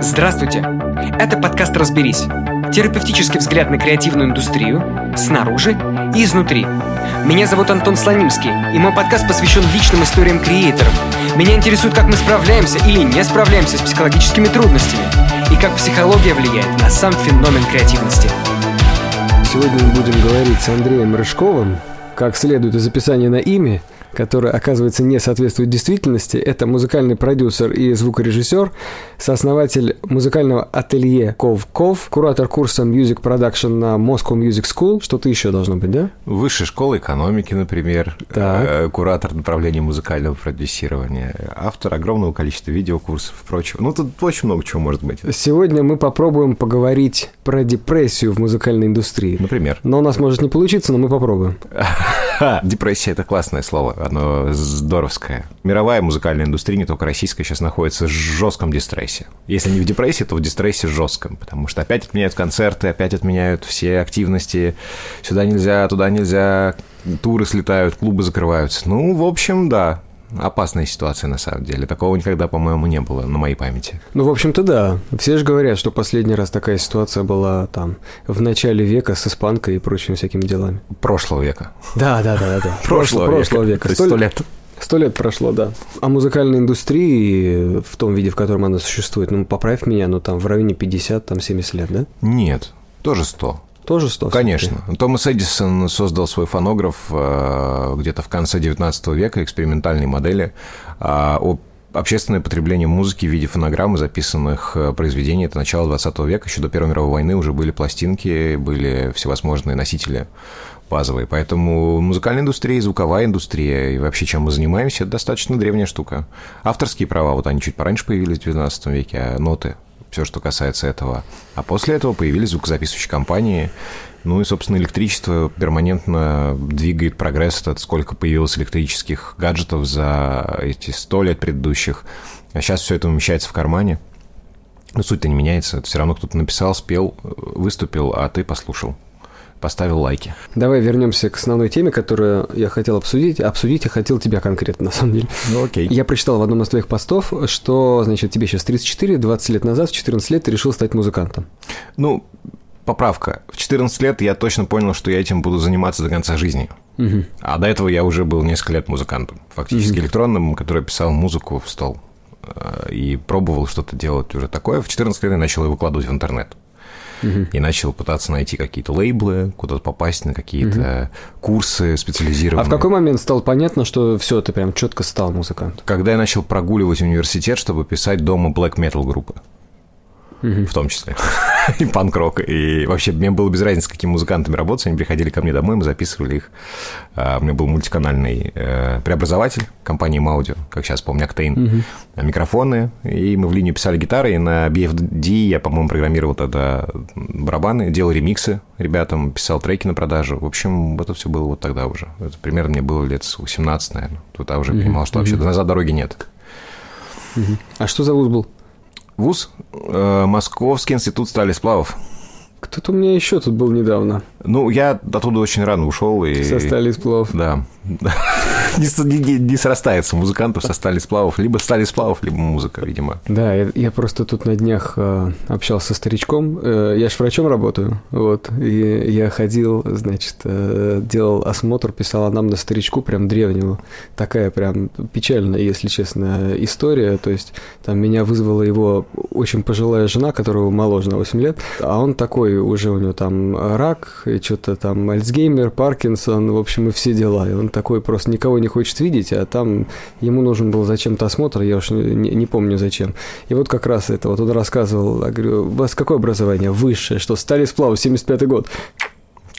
Здравствуйте! Это подкаст «Разберись». Терапевтический взгляд на креативную индустрию снаружи и изнутри. Меня зовут Антон Слонимский, и мой подкаст посвящен личным историям креаторов. Меня интересует, как мы справляемся или не справляемся с психологическими трудностями, и как психология влияет на сам феномен креативности. Сегодня мы будем говорить с Андреем Рыжковым, как следует из описания на имя, который, оказывается, не соответствует действительности. Это музыкальный продюсер и звукорежиссер, сооснователь музыкального ателье Ков Ков, куратор курса Music Production на Moscow Music School. Что-то еще должно быть, да? Высшая школа экономики, например. Так. Э, Куратор направления музыкального продюсирования. Автор огромного количества видеокурсов и прочего. Ну, тут очень много чего может быть. Сегодня мы попробуем поговорить про депрессию в музыкальной индустрии. Например. Но у нас может не получиться, но мы попробуем. Депрессия – это классное слово, оно здоровское. Мировая музыкальная индустрия, не только российская, сейчас находится в жестком дистрессе. Если не в депрессии, то в дистрессе жестком, потому что опять отменяют концерты, опять отменяют все активности. Сюда нельзя, туда нельзя, туры слетают, клубы закрываются. Ну, в общем, да, опасная ситуация на самом деле. Такого никогда, по-моему, не было на моей памяти. Ну, в общем-то, да. Все же говорят, что последний раз такая ситуация была там в начале века с испанкой и прочими всякими делами. Прошлого века. Да, да, да, да. да. Прошлого, прошлого века. То есть сто лет. Сто лет прошло, да. А музыкальной индустрии в том виде, в котором она существует, ну, поправь меня, ну, там в районе 50, там 70 лет, да? Нет, тоже сто. Тоже 100? Конечно. Томас Эдисон создал свой фонограф э, где-то в конце 19 века, экспериментальной модели, э, о общественное потребление музыки в виде фонограммы записанных э, произведений. Это начало 20 века, еще до Первой мировой войны уже были пластинки, были всевозможные носители базовые. Поэтому музыкальная индустрия, звуковая индустрия и вообще чем мы занимаемся, это достаточно древняя штука. Авторские права, вот они чуть пораньше появились в 19 веке, а ноты все, что касается этого. А после этого появились звукозаписывающие компании. Ну и, собственно, электричество перманентно двигает прогресс. Это сколько появилось электрических гаджетов за эти сто лет предыдущих. А сейчас все это умещается в кармане. Но суть-то не меняется. Это все равно кто-то написал, спел, выступил, а ты послушал поставил лайки. Давай вернемся к основной теме, которую я хотел обсудить. Обсудить я хотел тебя конкретно, на самом деле. Ну, окей. Я прочитал в одном из твоих постов, что, значит, тебе сейчас 34, 20 лет назад, в 14 лет ты решил стать музыкантом. Ну, поправка. В 14 лет я точно понял, что я этим буду заниматься до конца жизни. Угу. А до этого я уже был несколько лет музыкантом, фактически Мгм. электронным, который писал музыку в стол. Э, И пробовал что-то делать уже такое. В 14 лет я начал ее выкладывать в интернет. И начал пытаться найти какие-то лейблы, куда-то попасть на какие-то курсы специализированные. А в какой момент стало понятно, что все, ты прям четко стал музыкантом? Когда я начал прогуливать университет, чтобы писать дома black metal группы. В том числе. И панк-рок. И вообще, мне было без разницы, с какими музыкантами работать. Они приходили ко мне домой, мы записывали их. А, У меня был мультиканальный э, преобразователь компании Маудио, как сейчас помню, Octane. А, Микрофоны. И мы в линию писали гитары. И на BFD я, по-моему, программировал тогда барабаны, делал ремиксы ребятам, писал треки на продажу. В общем, это все было вот тогда уже. Это примерно мне было лет с 18, наверное. Тут я уже понимал, что вообще назад дороги нет. А что за вуз был? ВУЗ э, Московский институт стали сплавов. Кто-то у меня еще тут был недавно. Ну, я оттуда очень рано ушел и... Со стали сплав. Да. Не, с- не- не- срастается музыкантов со стали сплавов. Либо стали сплавов, либо музыка, видимо. Да, я, я просто тут на днях э, общался со старичком. Э, я ж врачом работаю, вот. И я ходил, значит, э, делал осмотр, писал нам на старичку прям древнего. Такая прям печальная, если честно, история. То есть там меня вызвала его очень пожилая жена, которого моложе на 8 лет. А он такой, уже у него там рак, что-то там Альцгеймер, Паркинсон, в общем, и все дела. И он такой просто никого не хочет видеть, а там ему нужен был зачем-то осмотр, я уж не, не помню зачем. И вот как раз это, вот он рассказывал, я говорю, у вас какое образование? Высшее, что стали сплав, 75-й год.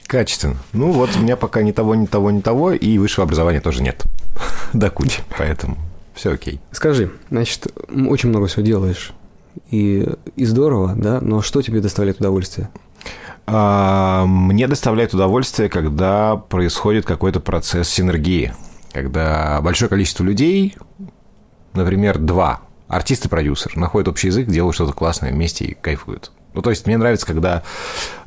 Качественно. Ну, вот у меня пока ни того, ни того, ни того, и высшего образования тоже нет. До кучи. Поэтому все окей. Скажи, значит, очень много всего делаешь, и, и здорово, да, но что тебе доставляет удовольствие? А, Мне доставляет удовольствие, когда происходит какой-то процесс синергии. Когда большое количество людей, например, два, артист и продюсер, находят общий язык, делают что-то классное вместе и кайфуют. Ну, то есть мне нравится, когда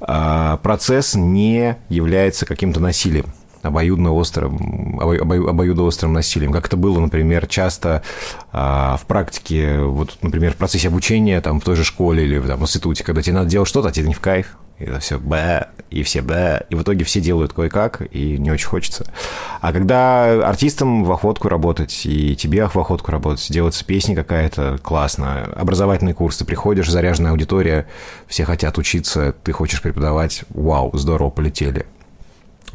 а, процесс не является каким-то насилием. обоюдно-острым, обоюдно-острым насилием. Как это было, например, часто а, в практике, вот, например, в процессе обучения там, в той же школе или там, в институте, когда тебе надо делать что-то, а тебе не в кайф, это все б, и все б, и в итоге все делают кое-как, и не очень хочется. А когда артистам в охотку работать, и тебе в охотку работать, делается песня какая-то классная, образовательный курс, ты приходишь, заряженная аудитория, все хотят учиться, ты хочешь преподавать, вау, здорово, полетели.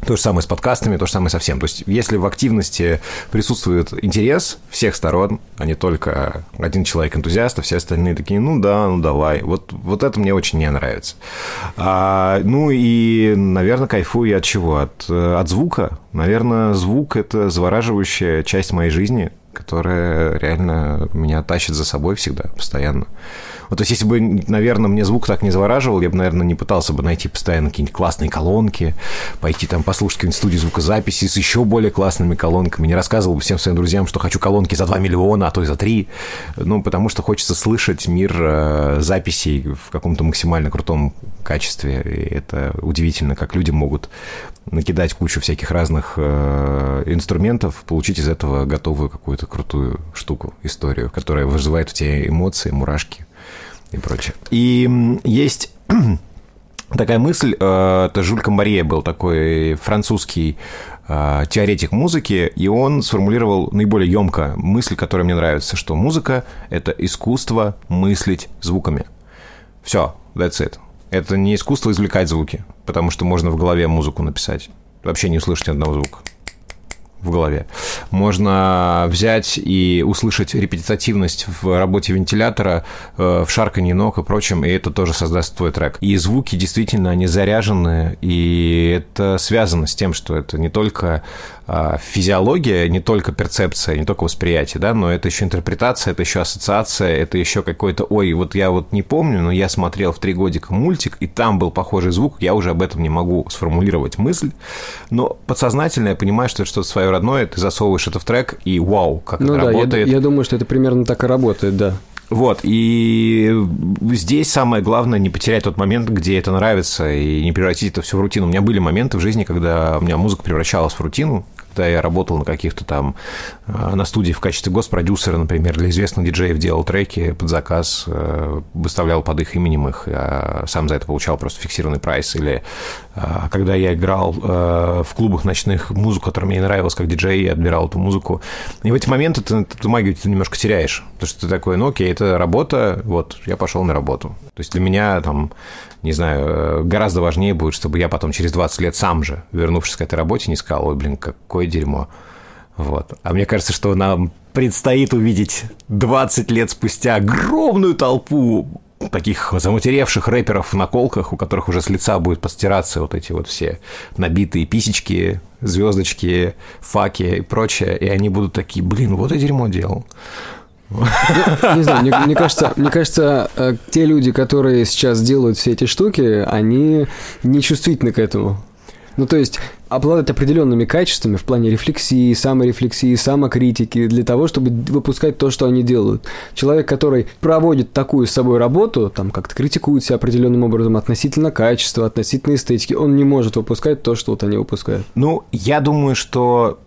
То же самое с подкастами, то же самое со всем. То есть, если в активности присутствует интерес всех сторон, а не только один человек энтузиаст, а все остальные такие, ну да, ну давай. Вот, вот это мне очень не нравится. А, ну и, наверное, кайфую я от чего? От, от звука. Наверное, звук – это завораживающая часть моей жизни, которая реально меня тащит за собой всегда, постоянно. Вот, то есть, если бы, наверное, мне звук так не завораживал, я бы, наверное, не пытался бы найти постоянно какие-нибудь классные колонки, пойти там послушать какую-нибудь студию звукозаписи с еще более классными колонками, не рассказывал бы всем своим друзьям, что хочу колонки за 2 миллиона, а то и за 3, ну, потому что хочется слышать мир э, записей в каком-то максимально крутом качестве, и это удивительно, как люди могут накидать кучу всяких разных э, инструментов, получить из этого готовую какую-то крутую штуку, историю, которая вызывает в тебе эмоции, мурашки и прочее. И есть такая мысль, э, это Жюль Камбарье был такой французский э, теоретик музыки, и он сформулировал наиболее емко мысль, которая мне нравится, что музыка — это искусство мыслить звуками. Все, that's it. Это не искусство извлекать звуки, потому что можно в голове музыку написать. Вообще не услышать одного звука в голове. Можно взять и услышать репетитивность в работе вентилятора, э, в шарканье ног и прочем, и это тоже создаст твой трек. И звуки действительно, они заряжены, и это связано с тем, что это не только а, физиология, не только перцепция, не только восприятие, да, но это еще интерпретация, это еще ассоциация, это еще какой-то, ой, вот я вот не помню, но я смотрел в три годика мультик, и там был похожий звук, я уже об этом не могу сформулировать мысль, но подсознательно я понимаю, что это что-то свое родное, ты засовываешь это в трек, и вау, как ну это да, работает. Я, я думаю, что это примерно так и работает, да. Вот, и здесь самое главное не потерять тот момент, где это нравится, и не превратить это все в рутину. У меня были моменты в жизни, когда у меня музыка превращалась в рутину, когда я работал на каких-то там, э, на студии в качестве госпродюсера, например, для известных диджеев делал треки под заказ, э, выставлял под их именем их, а сам за это получал просто фиксированный прайс. Или когда я играл в клубах ночных музыку, которая мне нравилась как диджей, я отбирал эту музыку. И в эти моменты ты эту магию ты немножко теряешь. Потому что ты такой, ну окей, это работа, вот, я пошел на работу. То есть для меня там не знаю, э, гораздо важнее будет, чтобы я потом через 20 лет сам же, вернувшись к этой работе, не сказал, ой, блин, какое дерьмо. Вот. А мне кажется, что нам предстоит увидеть 20 лет спустя огромную толпу таких заматеревших рэперов в наколках, у которых уже с лица будет постираться вот эти вот все набитые писечки, звездочки, факи и прочее, и они будут такие, блин, вот я дерьмо делал. Не знаю, мне, мне кажется, мне кажется, э, те люди, которые сейчас делают все эти штуки, они не чувствительны к этому. Ну, то есть обладать определенными качествами в плане рефлексии, саморефлексии, самокритики для того, чтобы выпускать то, что они делают. Человек, который проводит такую с собой работу, там как-то критикует себя определенным образом относительно качества, относительно эстетики, он не может выпускать то, что вот они выпускают. Ну, я думаю, что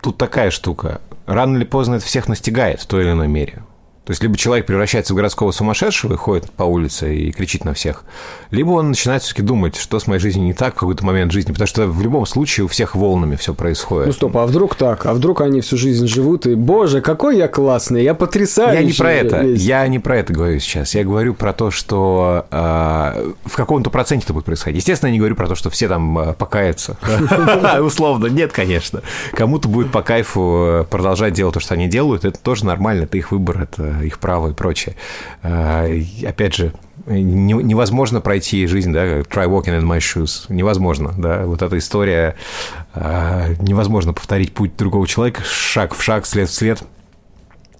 тут такая штука рано или поздно это всех настигает в той или иной мере. То есть, либо человек превращается в городского сумасшедшего и ходит по улице и кричит на всех, либо он начинает все-таки думать, что с моей жизнью не так в какой-то момент жизни, потому что в любом случае у всех волнами все происходит. Ну стоп, а вдруг так? А вдруг они всю жизнь живут и, боже, какой я классный, я потрясающий. Я не про это, весь. я не про это говорю сейчас. Я говорю про то, что э, в каком-то проценте это будет происходить. Естественно, я не говорю про то, что все там э, покаются. Условно, нет, конечно. Кому-то будет по кайфу э, продолжать делать то, что они делают, это тоже нормально, это их выбор, это их право и прочее. А, опять же, невозможно пройти жизнь, да, try walking in my shoes, невозможно, да, вот эта история, а, невозможно повторить путь другого человека шаг в шаг, след в след,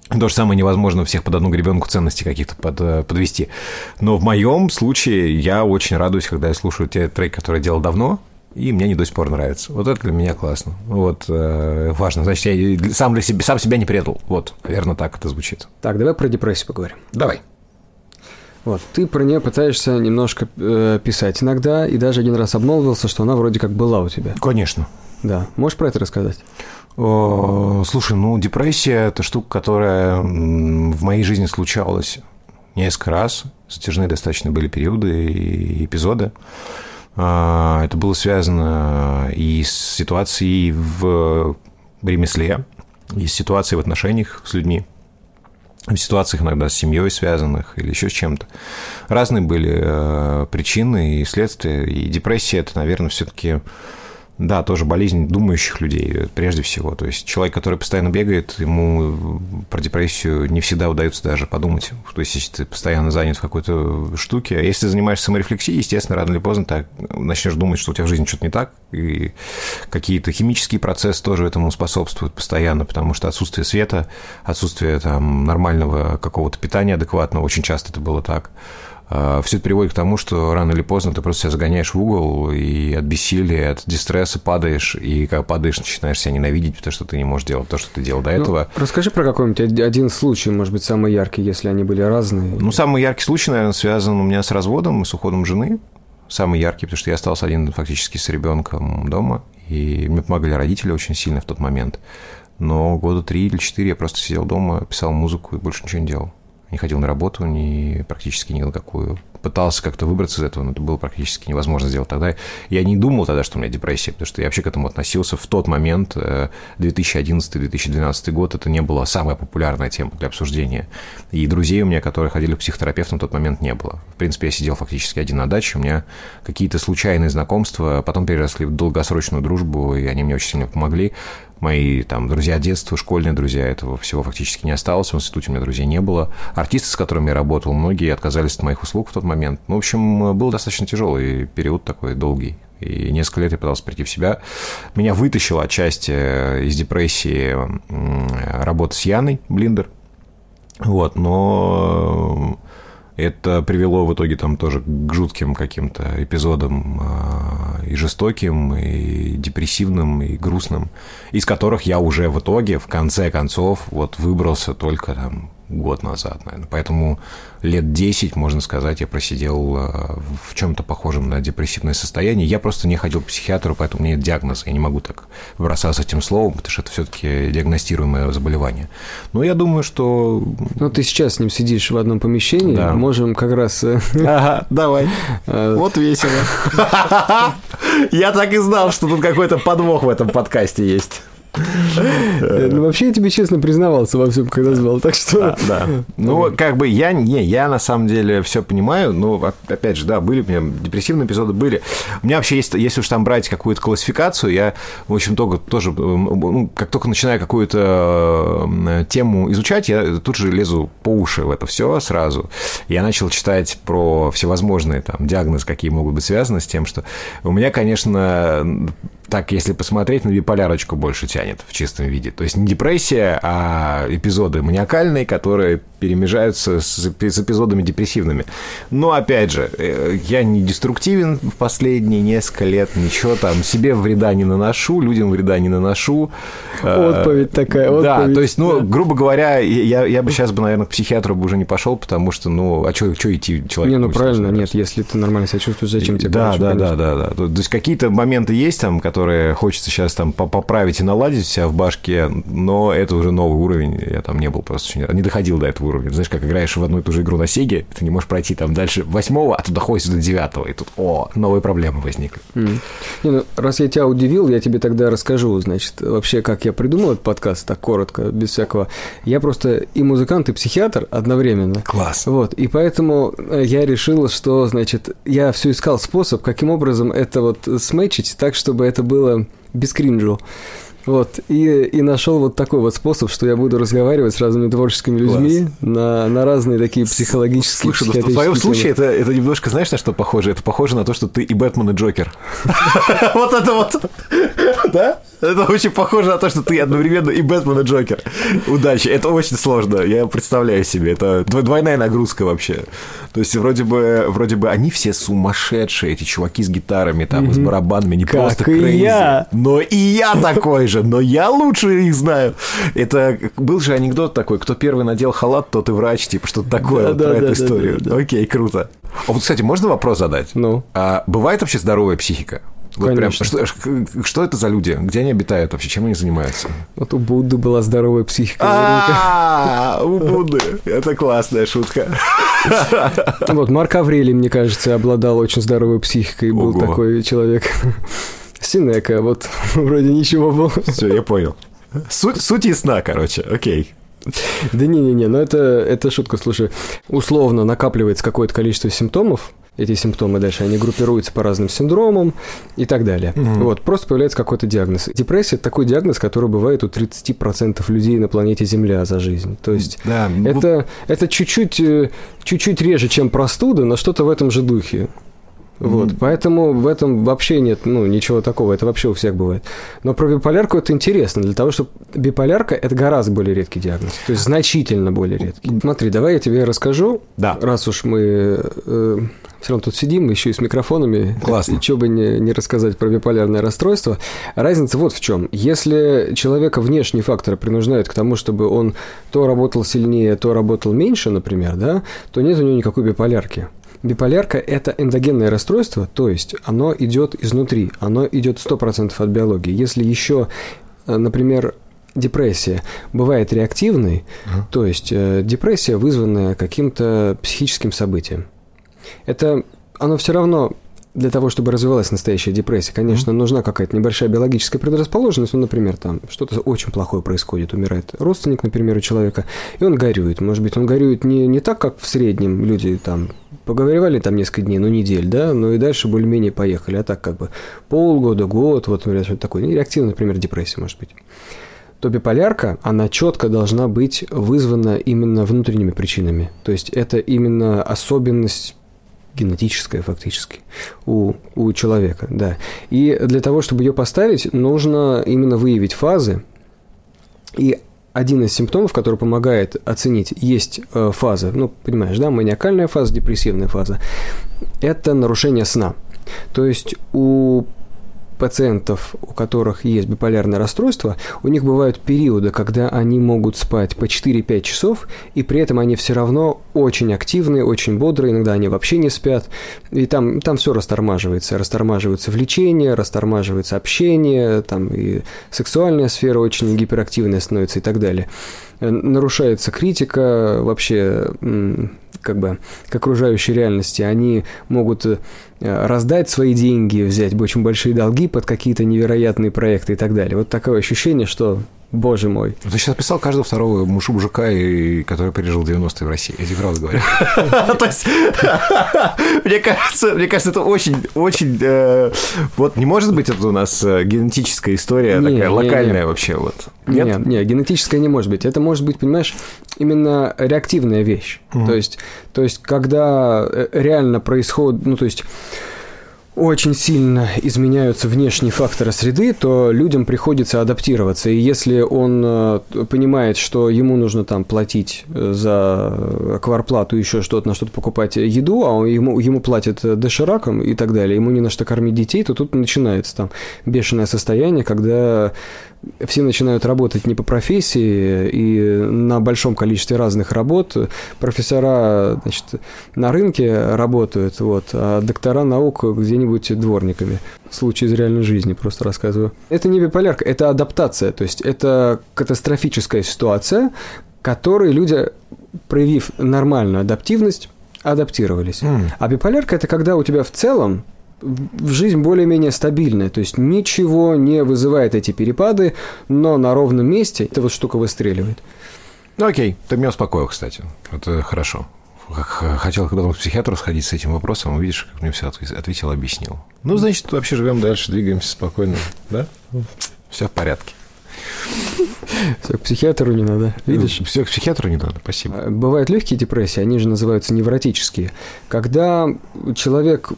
то же самое невозможно всех под одну гребенку ценностей каких-то под, э, подвести. Но в моем случае я очень радуюсь, когда я слушаю те треки, которые я делал давно, и мне они до сих пор нравятся. Вот это для меня классно. Вот э, важно. Значит, я сам, для себя, сам себя не предал. Вот, наверное, так это звучит. Так, давай про депрессию поговорим. Давай. Вот, ты про нее пытаешься немножко э, писать иногда, и даже один раз обмолвился, что она вроде как была у тебя. Конечно. Да. Можешь про это рассказать? Слушай, ну, депрессия – это штука, которая в моей жизни случалась несколько раз. Затяжные достаточно были периоды и эпизоды. А, это было связано и с ситуацией в ремесле, и с ситуацией в отношениях с людьми, в ситуациях иногда с семьей связанных или еще с чем-то. Разные были э, причины и следствия, и депрессия – это, наверное, все-таки да, тоже болезнь думающих людей, прежде всего. То есть человек, который постоянно бегает, ему про депрессию не всегда удается даже подумать. То есть если ты постоянно занят в какой-то штуке, а если ты занимаешься саморефлексией, естественно, рано или поздно так начнешь думать, что у тебя в жизни что-то не так, и какие-то химические процессы тоже этому способствуют постоянно, потому что отсутствие света, отсутствие там нормального какого-то питания адекватного, очень часто это было так, все это приводит к тому, что рано или поздно ты просто себя загоняешь в угол и от бессилия, от дистресса падаешь, и когда падаешь, начинаешь себя ненавидеть, потому что ты не можешь делать то, что ты делал до ну, этого. Расскажи про какой-нибудь один случай, может быть, самый яркий, если они были разные. Ну, самый яркий случай, наверное, связан у меня с разводом и с уходом жены. Самый яркий, потому что я остался один фактически с ребенком дома, и мне помогали родители очень сильно в тот момент. Но года три или четыре я просто сидел дома, писал музыку и больше ничего не делал не ходил на работу, ни практически ни на какую. Пытался как-то выбраться из этого, но это было практически невозможно сделать тогда. Я не думал тогда, что у меня депрессия, потому что я вообще к этому относился в тот момент, 2011-2012 э, год, это не была самая популярная тема для обсуждения. И друзей у меня, которые ходили к психотерапевту, в тот момент не было. В принципе, я сидел фактически один на даче, у меня какие-то случайные знакомства потом переросли в долгосрочную дружбу, и они мне очень сильно помогли мои там друзья детства, школьные друзья, этого всего фактически не осталось. В институте у меня друзей не было. Артисты, с которыми я работал, многие отказались от моих услуг в тот момент. Ну, в общем, был достаточно тяжелый период такой долгий. И несколько лет я пытался прийти в себя. Меня вытащила отчасти из депрессии работа с Яной Блиндер. Вот, но это привело в итоге там тоже к жутким каким-то эпизодам а, и жестоким, и депрессивным, и грустным, из которых я уже в итоге, в конце концов, вот выбрался только там год назад, наверное. Поэтому лет 10, можно сказать, я просидел э, в чем-то похожем на депрессивное состояние. Я просто не ходил к психиатру, поэтому меня нет диагноза. Я не могу так бросаться этим словом, потому что это все-таки диагностируемое заболевание. Но я думаю, что... Ну, ты сейчас с ним сидишь в одном помещении, да. можем как раз... Э, ага, давай. Э, вот весело. Я так и знал, что тут какой-то подвох в этом подкасте есть. Ну, вообще, я тебе честно признавался во всем, когда звал, так что... Да, да. Ну, как бы я, не, я на самом деле все понимаю, но, опять же, да, были у меня депрессивные эпизоды, были. У меня вообще есть, если уж там брать какую-то классификацию, я, в общем, только тоже, ну, как только начинаю какую-то э, тему изучать, я тут же лезу по уши в это все сразу. Я начал читать про всевозможные там диагнозы, какие могут быть связаны с тем, что у меня, конечно, так, если посмотреть, на биполярочку больше тянет в чистом виде. То есть не депрессия, а эпизоды маниакальные, которые перемежаются с, с эпизодами депрессивными. Но, опять же, э, я не деструктивен в последние несколько лет, ничего там себе вреда не наношу, людям вреда не наношу. Э, отповедь такая, отповедь. Да, то есть, ну, грубо говоря, я, я бы сейчас бы, наверное, к психиатру бы уже не пошел, потому что, ну, а что идти человеку? Не, ну, правильно, нет, если ты нормально себя чувствуешь, зачем тебе Да, да, да, да, да. То есть, какие-то моменты есть там, которые хочется сейчас там поправить и наладить себя в башке, но это уже новый уровень, я там не был просто, не доходил до этого уровня. Знаешь, как играешь в одну и ту же игру на Сеге, ты не можешь пройти там дальше восьмого, а тут доходишь до девятого, и тут, о, новые проблемы возникли. Mm. Не, ну, раз я тебя удивил, я тебе тогда расскажу, значит, вообще, как я придумал этот подкаст, так коротко, без всякого. Я просто и музыкант, и психиатр одновременно. Класс. Вот, и поэтому э, я решил, что, значит, я все искал способ, каким образом это вот сметчить так, чтобы это было без кринжу. Вот, и, и нашел вот такой вот способ, что я буду разговаривать с разными творческими людьми на, на разные такие психологические Слушай, ну, в твоем случае это, это немножко, знаешь, на что похоже? Это похоже на то, что ты и Бэтмен, и Джокер. Вот это вот. Да? Это очень похоже на то, что ты одновременно и Бэтмен, и Джокер. Удачи. Это очень сложно. Я представляю себе. Это двойная нагрузка вообще. То есть вроде бы, вроде бы они все сумасшедшие, эти чуваки с гитарами, там, с барабанами, не просто crazy. я. Но и я такой же, но я лучше их знаю. Это был же анекдот такой, кто первый надел халат, тот и врач, типа что-то такое да, вот да, про да, эту да, историю. Да, да, да. Окей, круто. А вот, кстати, можно вопрос задать? Ну? А, бывает вообще здоровая психика? Вот прям, что, что это за люди? Где они обитают вообще? Чем они занимаются? Вот у Будды была здоровая психика. А, у Будды. Это классная шутка. Вот Марк Аврелий, мне кажется, обладал очень здоровой психикой. Был такой человек. Синека, вот вроде ничего было. Все, я понял. Суть, суть ясна, короче, окей. Да не-не-не, но это, это шутка, слушай. Условно накапливается какое-то количество симптомов, эти симптомы дальше, они группируются по разным синдромам и так далее. Mm-hmm. Вот, просто появляется какой-то диагноз. Депрессия – это такой диагноз, который бывает у 30% людей на планете Земля за жизнь. То есть да, это, это чуть-чуть, э, чуть-чуть реже, чем простуда, но что-то в этом же духе. Вот, mm-hmm. поэтому в этом вообще нет, ну, ничего такого, это вообще у всех бывает. Но про биполярку это интересно, для того, чтобы биполярка – это гораздо более редкий диагноз, то есть значительно более редкий. Смотри, давай я тебе расскажу, да. раз уж мы э, все равно тут сидим, еще и с микрофонами. Классно. Что бы не, не рассказать про биполярное расстройство. Разница вот в чем. Если человека внешние факторы принуждают к тому, чтобы он то работал сильнее, то работал меньше, например, да, то нет у него никакой биполярки. Биполярка – это эндогенное расстройство, то есть оно идет изнутри, оно идет 100% от биологии. Если еще, э, например, депрессия бывает реактивной, uh-huh. то есть э, депрессия, вызванная каким-то психическим событием. Это оно все равно для того, чтобы развивалась настоящая депрессия, конечно, mm-hmm. нужна какая-то небольшая биологическая предрасположенность. Ну, например, там что-то очень плохое происходит, умирает родственник, например, у человека, и он горюет. Может быть, он горюет не, не так, как в среднем люди там поговорили там несколько дней, ну, недель, да, ну и дальше более-менее поехали, а так как бы полгода, год, вот, например, что-то такое. Реактивная, например, депрессия, может быть то биполярка, она четко должна быть вызвана именно внутренними причинами. То есть это именно особенность генетическая фактически у, у человека, да. И для того, чтобы ее поставить, нужно именно выявить фазы. И один из симптомов, который помогает оценить, есть э, фаза, ну, понимаешь, да, маниакальная фаза, депрессивная фаза, это нарушение сна. То есть у пациентов, у которых есть биполярное расстройство, у них бывают периоды, когда они могут спать по 4-5 часов, и при этом они все равно очень активные, очень бодрые, иногда они вообще не спят, и там, там все растормаживается, растормаживается влечение, растормаживается общение, там и сексуальная сфера очень гиперактивная становится и так далее. Нарушается критика, вообще как бы к окружающей реальности, они могут э, раздать свои деньги, взять очень большие долги под какие-то невероятные проекты и так далее. Вот такое ощущение, что Боже мой. Ты сейчас описал каждого второго мужика, который пережил 90-е в России. Я тебе правда говорю. То есть, мне кажется, мне кажется, это очень, очень... Э, вот не может быть это у нас э, генетическая история такая локальная вообще вот. Нет? Не, генетическая не может быть. Это может быть, понимаешь, именно реактивная вещь. То есть, то есть, когда э, реально происходит, ну, то есть очень сильно изменяются внешние факторы среды, то людям приходится адаптироваться. И если он э, понимает, что ему нужно там платить э, за кварплату, еще что-то, на что-то покупать еду, а ему, ему платят дошираком и так далее, ему не на что кормить детей, то тут начинается там бешеное состояние, когда все начинают работать не по профессии и на большом количестве разных работ. Профессора значит, на рынке работают, вот, а доктора наук где-нибудь дворниками. Случай из реальной жизни просто рассказываю. Это не биполярка, это адаптация, то есть это катастрофическая ситуация, которой люди, проявив нормальную адаптивность, адаптировались. Mm. А биполярка это когда у тебя в целом жизнь более-менее стабильная, то есть ничего не вызывает эти перепады, но на ровном месте эта вот штука выстреливает. Ну окей, ты меня успокоил, кстати. Это хорошо. Хотел когда-то к психиатру сходить с этим вопросом, увидишь, как мне все ответил, объяснил. Ну, значит, вообще живем дальше, двигаемся спокойно, да? Все в порядке. Все, к психиатру не надо, видишь? Все, к психиатру не надо, спасибо. А, бывают легкие депрессии, они же называются невротические. Когда человек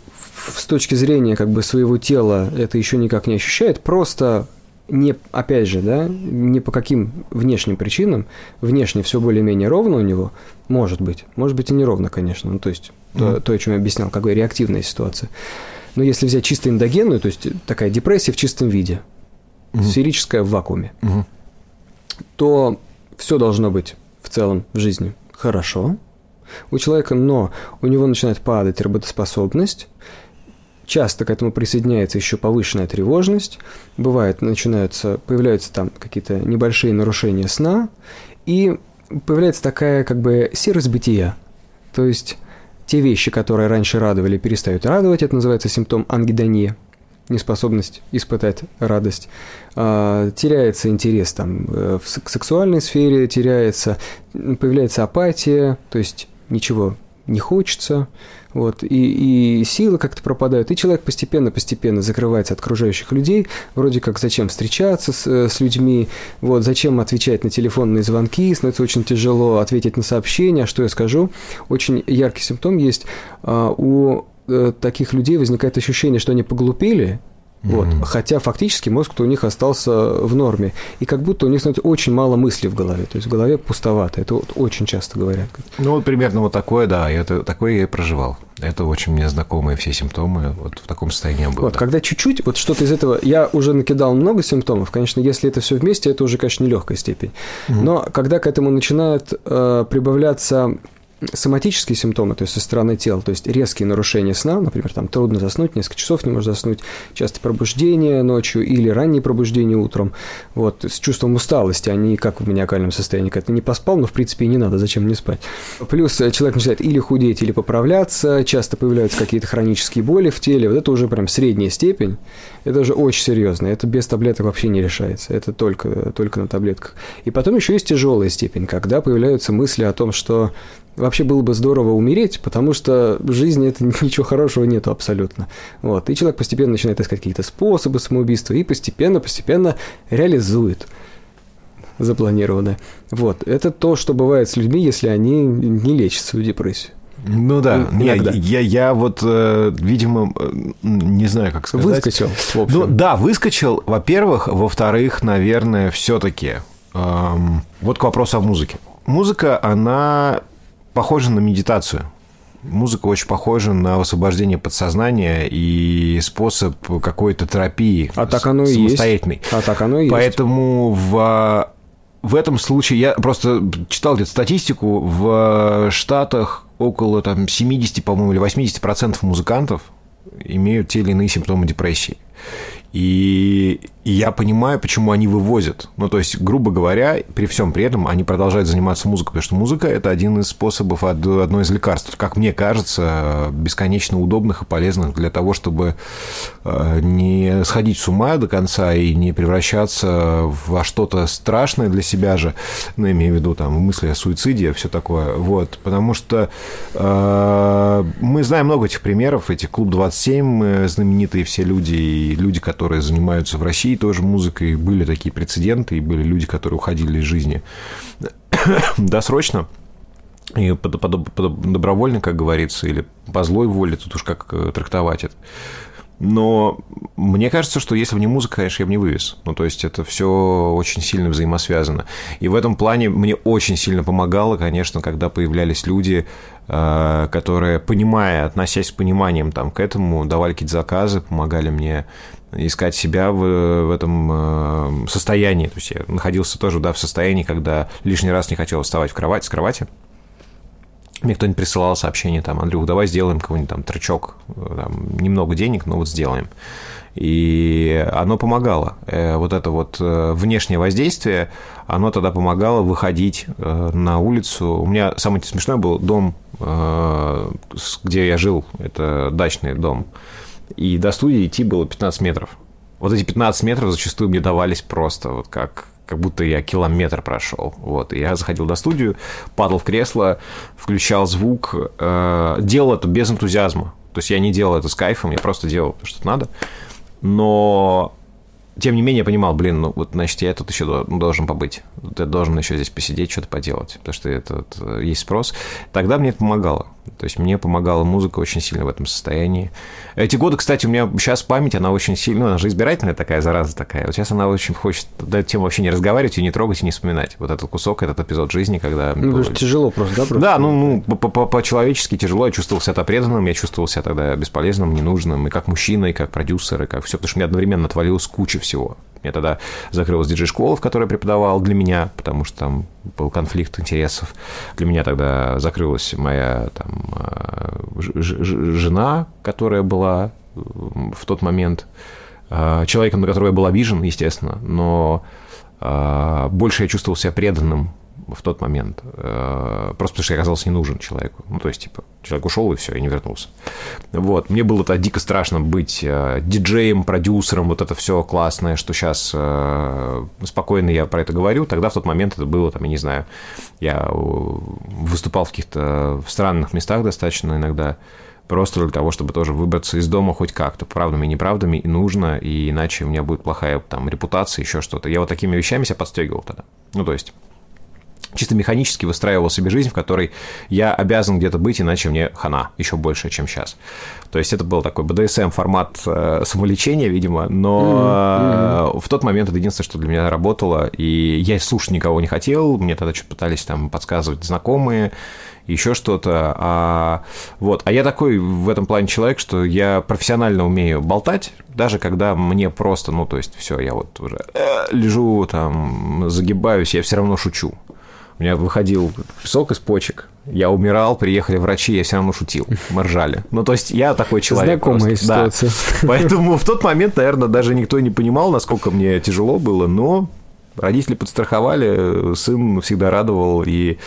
с точки зрения как бы своего тела это еще никак не ощущает, просто не, опять же, да, не по каким внешним причинам, внешне все более-менее ровно у него, может быть, может быть и неровно, конечно, ну, то есть mm-hmm. то, то, о чем я объяснял, какая реактивная ситуация. Но если взять чисто эндогенную, то есть такая депрессия в чистом виде, угу. сферическая в вакууме, угу. то все должно быть в целом в жизни хорошо у человека, но у него начинает падать работоспособность, часто к этому присоединяется еще повышенная тревожность, бывает, начинаются, появляются там какие-то небольшие нарушения сна, и появляется такая как бы серость бытия. То есть те вещи, которые раньше радовали, перестают радовать, это называется симптом ангидонии, неспособность испытать радость. А, теряется интерес там э, в, сексуальной сфере, теряется, появляется апатия, то есть ничего не хочется, вот, и, и силы как-то пропадают, и человек постепенно-постепенно закрывается от окружающих людей, вроде как зачем встречаться с, с людьми, вот, зачем отвечать на телефонные звонки, становится очень тяжело ответить на сообщения, что я скажу. Очень яркий симптом есть. А, у э, таких людей возникает ощущение, что они поглупели, вот. Mm-hmm. Хотя фактически мозг-то у них остался в норме. И как будто у них, знаете, очень мало мыслей в голове. То есть в голове пустовато. Это вот очень часто говорят. Ну, вот примерно вот такое, да. Это, такое я и проживал. Это очень мне знакомые все симптомы. Вот в таком состоянии был. Вот, да. когда чуть-чуть, вот что-то из этого... Я уже накидал много симптомов. Конечно, если это все вместе, это уже, конечно, нелегкая степень. Mm-hmm. Но когда к этому начинает э, прибавляться соматические симптомы, то есть со стороны тела, то есть резкие нарушения сна, например, там трудно заснуть, несколько часов не можно заснуть, часто пробуждение ночью или раннее пробуждение утром, вот, с чувством усталости, а не как в маниакальном состоянии, когда ты не поспал, но в принципе и не надо, зачем мне спать. Плюс э, человек начинает или худеть, или поправляться, часто появляются какие-то хронические боли в теле, вот это уже прям средняя степень, это уже очень серьезно, это без таблеток вообще не решается, это только, только на таблетках. И потом еще есть тяжелая степень, когда появляются мысли о том, что вообще было бы здорово умереть, потому что в жизни это ничего хорошего нету абсолютно. Вот. И человек постепенно начинает искать какие-то способы самоубийства и постепенно-постепенно реализует запланированное. Вот. Это то, что бывает с людьми, если они не лечат свою депрессию. Ну да, Иногда. я, я, я вот, э, видимо, э, не знаю, как сказать. Выскочил, в общем. Ну да, выскочил, во-первых. Во-вторых, наверное, все-таки эм, вот к вопросу о музыке. Музыка, она похоже на медитацию. Музыка очень похожа на освобождение подсознания и способ какой-то терапии а так оно. И есть. А так оно и Поэтому есть. в в этом случае я просто читал где-то статистику в Штатах около там 70, по-моему, или 80 процентов музыкантов имеют те или иные симптомы депрессии. И, и я понимаю, почему они вывозят. Ну, то есть, грубо говоря, при всем при этом они продолжают заниматься музыкой, потому что музыка – это один из способов, одно из лекарств, как мне кажется, бесконечно удобных и полезных для того, чтобы э, не сходить с ума до конца и не превращаться во что-то страшное для себя же, ну, имею в виду там мысли о суициде, все такое, вот, потому что э, мы знаем много этих примеров, этих клуб 27 э, знаменитые все люди, и люди, которые занимаются в России тоже музыкой. Были такие прецеденты, и были люди, которые уходили из жизни досрочно. И под, под, под, добровольно, как говорится, или по злой воле, тут уж как э, трактовать это. Но мне кажется, что если бы не музыка, конечно, я бы не вывез. Ну, то есть это все очень сильно взаимосвязано. И в этом плане мне очень сильно помогало, конечно, когда появлялись люди, э, которые, понимая, относясь с пониманием там, к этому, давали какие-то заказы, помогали мне искать себя в, в этом э, состоянии. То есть я находился тоже да, в состоянии, когда лишний раз не хотел вставать в кровать, с кровати. Мне кто-нибудь присылал сообщение, там, Андрюх, давай сделаем какой-нибудь там трючок, э, там, немного денег, но вот сделаем. И оно помогало. Э, вот это вот внешнее воздействие, оно тогда помогало выходить на улицу. У меня самый смешной был дом, где я жил, это дачный дом и до студии идти было 15 метров. Вот эти 15 метров зачастую мне давались просто вот как как будто я километр прошел. Вот. И я заходил до студию, падал в кресло, включал звук, э, делал это без энтузиазма. То есть я не делал это с кайфом, я просто делал то, что надо. Но тем не менее, я понимал, блин, ну вот, значит, я тут еще должен побыть. Ты должен еще здесь посидеть, что-то поделать, потому что это, это есть спрос. Тогда мне это помогало. То есть мне помогала музыка очень сильно в этом состоянии. Эти годы, кстати, у меня сейчас память, она очень сильно, ну, она же избирательная такая, зараза такая. Вот сейчас она очень хочет этой темы вообще не разговаривать и не трогать, и не вспоминать. Вот этот кусок, этот эпизод жизни, когда... Ну, было... тяжело просто, да? Просто? Да, ну, ну по-человечески тяжело. Я чувствовал себя преданным, я чувствовал себя тогда бесполезным, ненужным, и как мужчина, и как продюсер, и как все, потому что мне одновременно отвалилось куча всего. Я тогда закрылась диджей-школа, в которой преподавал для меня, потому что там был конфликт интересов. Для меня тогда закрылась моя там, э, жена, которая была в тот момент человеком, на которого я был обижен, естественно, но больше я чувствовал себя преданным в тот момент. Э, просто потому что я оказался не нужен человеку. Ну, то есть, типа, человек ушел и все, и не вернулся. Вот. Мне было тогда дико страшно быть э, диджеем, продюсером, вот это все классное, что сейчас э, спокойно я про это говорю. Тогда в тот момент это было, там, я не знаю, я выступал в каких-то странных местах достаточно иногда, просто для того, чтобы тоже выбраться из дома хоть как-то, правдами и неправдами, и нужно, и иначе у меня будет плохая там репутация, еще что-то. Я вот такими вещами себя подстегивал тогда. Ну, то есть чисто механически выстраивал себе жизнь, в которой я обязан где-то быть, иначе мне хана еще больше, чем сейчас. То есть это был такой БДСМ формат э, самолечения, видимо, но mm-hmm. в тот момент это единственное, что для меня работало, и я слушать никого не хотел, мне тогда что-то пытались там подсказывать знакомые, еще что-то. А, вот. а я такой в этом плане человек, что я профессионально умею болтать, даже когда мне просто, ну, то есть, все, я вот уже э, лежу, там, загибаюсь, я все равно шучу. У меня выходил сок из почек, я умирал, приехали врачи, я все равно шутил, мы ржали. Ну, то есть я такой человек. Знакомая просто. ситуация. Да. Поэтому в тот момент, наверное, даже никто не понимал, насколько мне тяжело было, но родители подстраховали, сын всегда радовал, и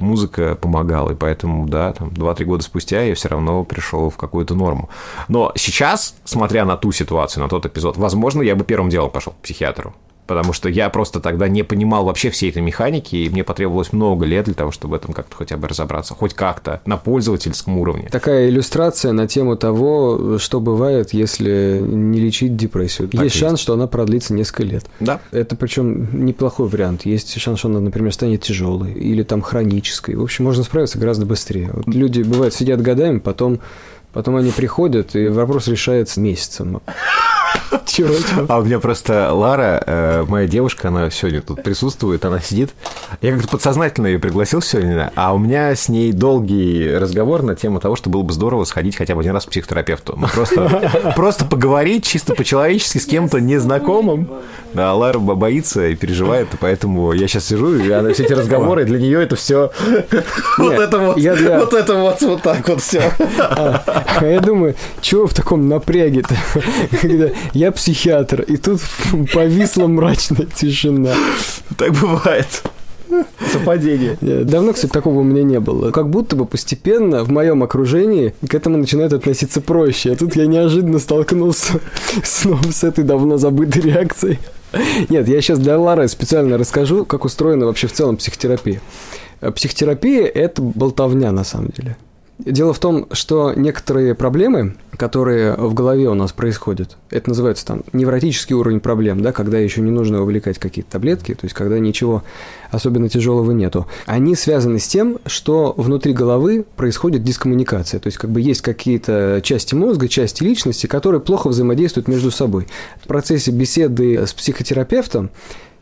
музыка помогала, и поэтому, да, там, 2-3 года спустя я все равно пришел в какую-то норму. Но сейчас, смотря на ту ситуацию, на тот эпизод, возможно, я бы первым делом пошел к психиатру потому что я просто тогда не понимал вообще всей этой механики, и мне потребовалось много лет для того, чтобы в этом как-то хотя бы разобраться, хоть как-то, на пользовательском уровне. Такая иллюстрация на тему того, что бывает, если не лечить депрессию. Так есть, есть шанс, что она продлится несколько лет. Да. Это причем неплохой вариант. Есть шанс, что она, например, станет тяжелой или там хронической. В общем, можно справиться гораздо быстрее. Вот люди, бывает, сидят годами, потом Потом они приходят, и вопрос решается месяцем. Чего, чего? А у меня просто Лара, э, моя девушка, она сегодня тут присутствует, она сидит. Я как-то подсознательно ее пригласил сегодня, а у меня с ней долгий разговор на тему того, что было бы здорово сходить хотя бы один раз к психотерапевту. Ну, просто, просто поговорить чисто по-человечески с кем-то незнакомым. Да, Лара боится и переживает, поэтому я сейчас сижу, и она все эти разговоры, для нее это все вот это вот, вот это вот, вот так вот все. А я думаю, чего в таком напряге-то? я психиатр, и тут повисла мрачная тишина. Так бывает. Совпадение. Давно, кстати, такого у меня не было. Как будто бы постепенно в моем окружении к этому начинают относиться проще. А тут я неожиданно столкнулся снова с этой давно забытой реакцией. Нет, я сейчас для Лары специально расскажу, как устроена вообще в целом психотерапия. Психотерапия – это болтовня, на самом деле. Дело в том, что некоторые проблемы, которые в голове у нас происходят, это называется там невротический уровень проблем, да, когда еще не нужно увлекать какие-то таблетки, то есть когда ничего особенно тяжелого нету, они связаны с тем, что внутри головы происходит дискоммуникация, то есть как бы есть какие-то части мозга, части личности, которые плохо взаимодействуют между собой. В процессе беседы с психотерапевтом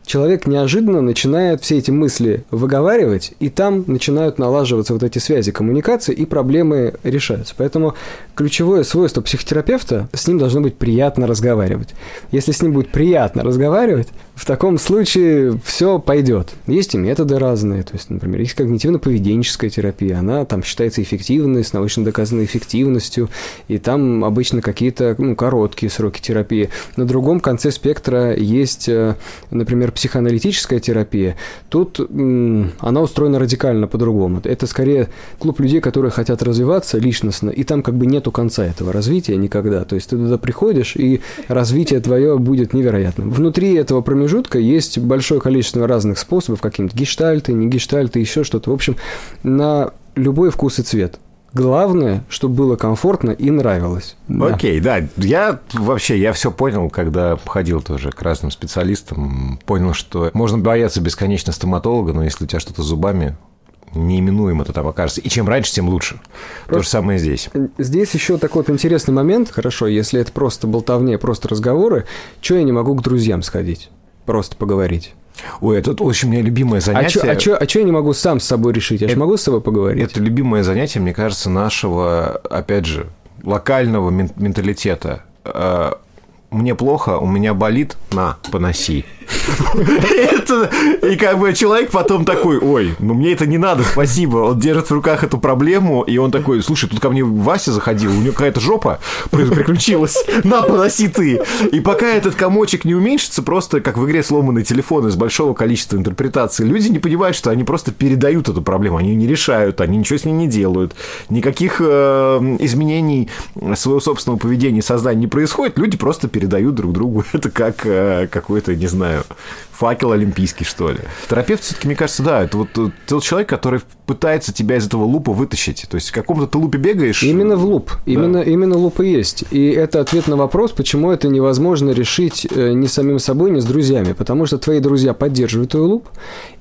человек неожиданно начинает все эти мысли выговаривать, и там начинают налаживаться вот эти связи коммуникации, и проблемы решаются. Поэтому ключевое свойство психотерапевта, с ним должно быть приятно разговаривать. Если с ним будет приятно разговаривать, в таком случае все пойдет. Есть и методы разные, то есть, например, есть когнитивно-поведенческая терапия, она там считается эффективной, с научно доказанной эффективностью, и там обычно какие-то ну, короткие сроки терапии. На другом конце спектра есть, э, например, психоаналитическая терапия. Тут она устроена радикально по-другому. Это скорее клуб людей, которые хотят развиваться личностно, и там как бы нету конца этого развития никогда. То есть ты туда приходишь, и развитие твое будет невероятным. Внутри этого промежутка есть большое количество разных способов, какие-нибудь гештальты, не гештальты, еще что-то. В общем, на любой вкус и цвет. Главное, чтобы было комфортно и нравилось. Окей, да. да. Я вообще, я все понял, когда ходил тоже к разным специалистам. Понял, что можно бояться бесконечно стоматолога, но если у тебя что-то с зубами, неименуемо это там окажется. И чем раньше, тем лучше. Просто То же самое здесь. Здесь еще такой вот интересный момент. Хорошо, если это просто болтовня, просто разговоры, что я не могу к друзьям сходить? просто поговорить. Ой, это очень у меня любимое занятие. А что а а я не могу сам с собой решить? Я это, же могу с собой поговорить. Это любимое занятие, мне кажется, нашего, опять же, локального менталитета. А, мне плохо, у меня болит, на, поноси. И как бы человек потом такой, ой, ну мне это не надо, спасибо. Он держит в руках эту проблему, и он такой, слушай, тут ко мне Вася заходил, у него какая-то жопа приключилась, на, поноси ты. И пока этот комочек не уменьшится, просто как в игре сломанный телефон из большого количества интерпретаций, люди не понимают, что они просто передают эту проблему, они не решают, они ничего с ней не делают, никаких э, изменений своего собственного поведения и сознания не происходит, люди просто передают друг другу это как э, какой-то, не знаю, факел олимпийский, что ли. Терапевт все-таки, мне кажется, да, это вот э, тот человек, который пытается тебя из этого лупа вытащить. То есть в каком-то ты лупе бегаешь. Именно в луп. Да. Именно, именно луп и есть. И это ответ на вопрос, почему это невозможно решить э, ни самим собой, ни с друзьями. Потому что твои друзья поддерживают твой луп,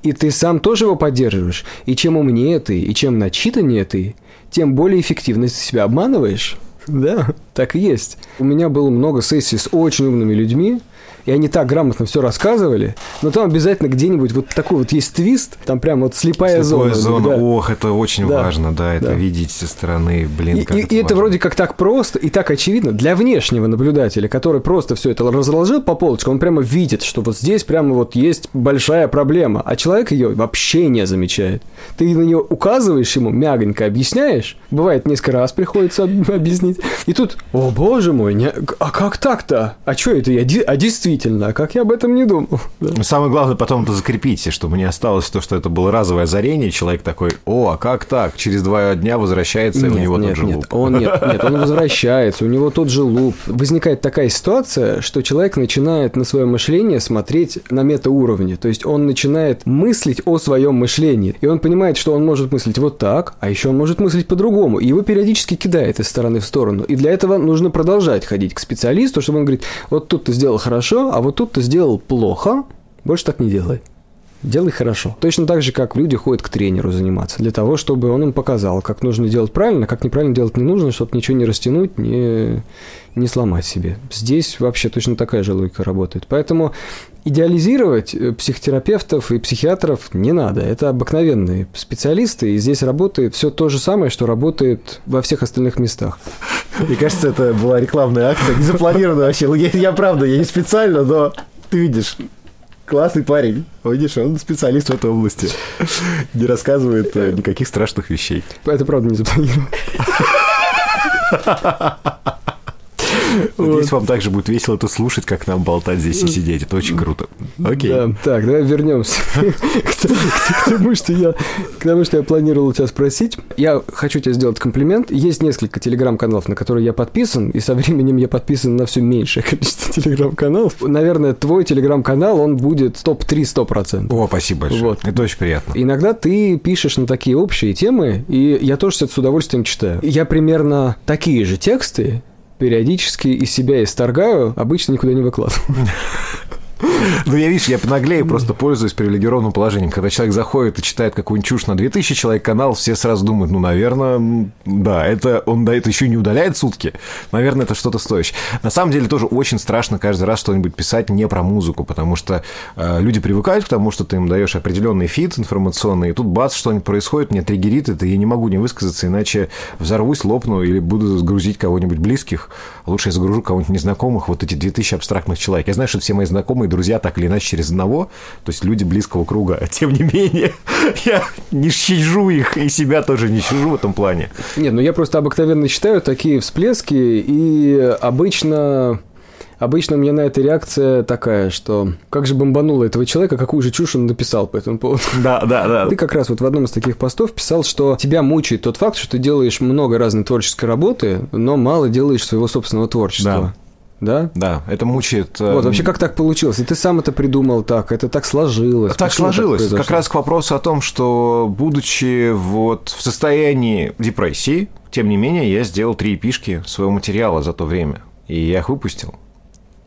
и ты сам тоже его поддерживаешь. И чем умнее ты, и чем начитаннее ты, тем более эффективно ты себя обманываешь. Да, так и есть. У меня было много сессий с очень умными людьми, и они так грамотно все рассказывали, но там обязательно где-нибудь вот такой вот есть твист, там прям вот слепая зона. зона, да. ох, это очень да. важно, да, это да. видеть со стороны, блин, и, как и, это и это вроде как так просто и так очевидно для внешнего наблюдателя, который просто все это разложил по полочкам, он прямо видит, что вот здесь прямо вот есть большая проблема, а человек ее вообще не замечает. Ты на нее указываешь ему, мягонько объясняешь, бывает несколько раз приходится объяснить, и тут, о боже мой, не, а как так-то? А что это я? А действительно удивительно, а как я об этом не думал. Да. Самое главное потом это закрепить, чтобы не осталось то, что это было разовое озарение, человек такой, о, а как так? Через два дня возвращается, нет, и у него нет, тот же нет, луп. Он, нет, нет, он возвращается, у него тот же луп. Возникает такая ситуация, что человек начинает на свое мышление смотреть на метауровне, то есть он начинает мыслить о своем мышлении, и он понимает, что он может мыслить вот так, а еще он может мыслить по-другому, и его периодически кидает из стороны в сторону, и для этого нужно продолжать ходить к специалисту, чтобы он говорит, вот тут ты сделал хорошо, а вот тут ты сделал плохо, больше так не делай. Делай хорошо. Точно так же, как люди ходят к тренеру заниматься, для того, чтобы он им показал, как нужно делать правильно, как неправильно делать не нужно, чтобы ничего не растянуть, не, не сломать себе. Здесь вообще точно такая же логика работает. Поэтому идеализировать э, психотерапевтов и психиатров не надо. Это обыкновенные специалисты, и здесь работает все то же самое, что работает во всех остальных местах. Мне кажется, это была рекламная акция, не запланированная вообще. Я, я правда, я не специально, но ты видишь, классный парень. Видишь, он специалист в этой области. Не рассказывает э, никаких страшных вещей. Это правда не запланировано. Надеюсь, вам также будет весело это слушать, как нам болтать здесь и сидеть. Это очень круто. Окей. Да, так, давай вернемся к тому, что я, к тому, что я планировал тебя спросить. Я хочу тебе сделать комплимент. Есть несколько телеграм-каналов, на которые я подписан, и со временем я подписан на все меньшее количество телеграм-каналов. Наверное, твой телеграм-канал, он будет топ-3 100%. О, спасибо большое. Вот. Это очень приятно. Иногда ты пишешь на такие общие темы, и я тоже это с удовольствием читаю. Я примерно такие же тексты периодически из себя исторгаю, обычно никуда не выкладываю. Ну, я, видишь, я наглею, просто пользуюсь привилегированным положением. Когда человек заходит и читает какую-нибудь чушь на 2000 человек канал, все сразу думают, ну, наверное, да, это он да, это еще не удаляет сутки. Наверное, это что-то стоящее. На самом деле тоже очень страшно каждый раз что-нибудь писать не про музыку, потому что э, люди привыкают к тому, что ты им даешь определенный фит информационный, и тут бац, что-нибудь происходит, мне триггерит это, я не могу не высказаться, иначе взорвусь, лопну или буду загрузить кого-нибудь близких. Лучше я загружу кого-нибудь незнакомых, вот эти 2000 абстрактных человек. Я знаю, что все мои знакомые друзья так или иначе через одного, то есть люди близкого круга. Тем не менее, я не щажу их и себя тоже не щажу в этом плане. Нет, ну я просто обыкновенно считаю такие всплески, и обычно Обычно у меня на это реакция такая, что как же бомбануло этого человека, какую же чушь он написал по этому поводу. Да, да, да. Ты как раз вот в одном из таких постов писал, что тебя мучает тот факт, что ты делаешь много разной творческой работы, но мало делаешь своего собственного творчества. Да да? Да, это мучает. Вот, эм, вообще, как так получилось? И ты сам это придумал так, это так сложилось. Так Почему сложилось. Так как раз к вопросу о том, что, будучи вот в состоянии депрессии, тем не менее, я сделал три пишки своего материала за то время. И я их выпустил.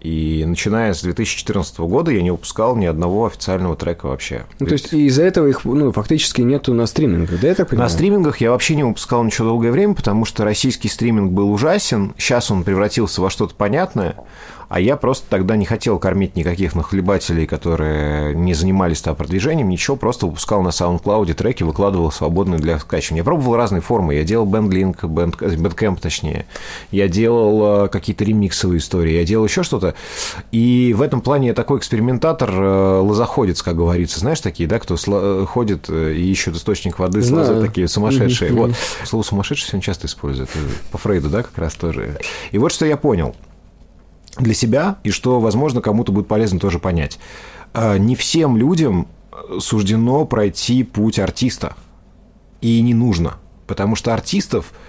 И начиная с 2014 года я не выпускал ни одного официального трека вообще. Ну, то есть из-за этого их ну, фактически нету на стримингах, да, я так понимаю? На стримингах я вообще не выпускал ничего долгое время, потому что российский стриминг был ужасен. Сейчас он превратился во что-то понятное. А я просто тогда не хотел кормить никаких нахлебателей, которые не занимались там продвижением, ничего, просто выпускал на SoundCloud треки, выкладывал свободные для скачивания. Я пробовал разные формы. Я делал BandLink, Bandcamp точнее. Я делал э, какие-то ремиксовые истории, я делал еще что-то. И в этом плане я такой экспериментатор, э, лозоходец, как говорится. Знаешь, такие, да, кто э, ходит и ищет источник воды, сразу такие сумасшедшие. Вот. Слово сумасшедший сегодня часто используют. По Фрейду, да, как раз тоже. И вот что я понял для себя, и что, возможно, кому-то будет полезно тоже понять. Не всем людям суждено пройти путь артиста. И не нужно. Потому что артистов –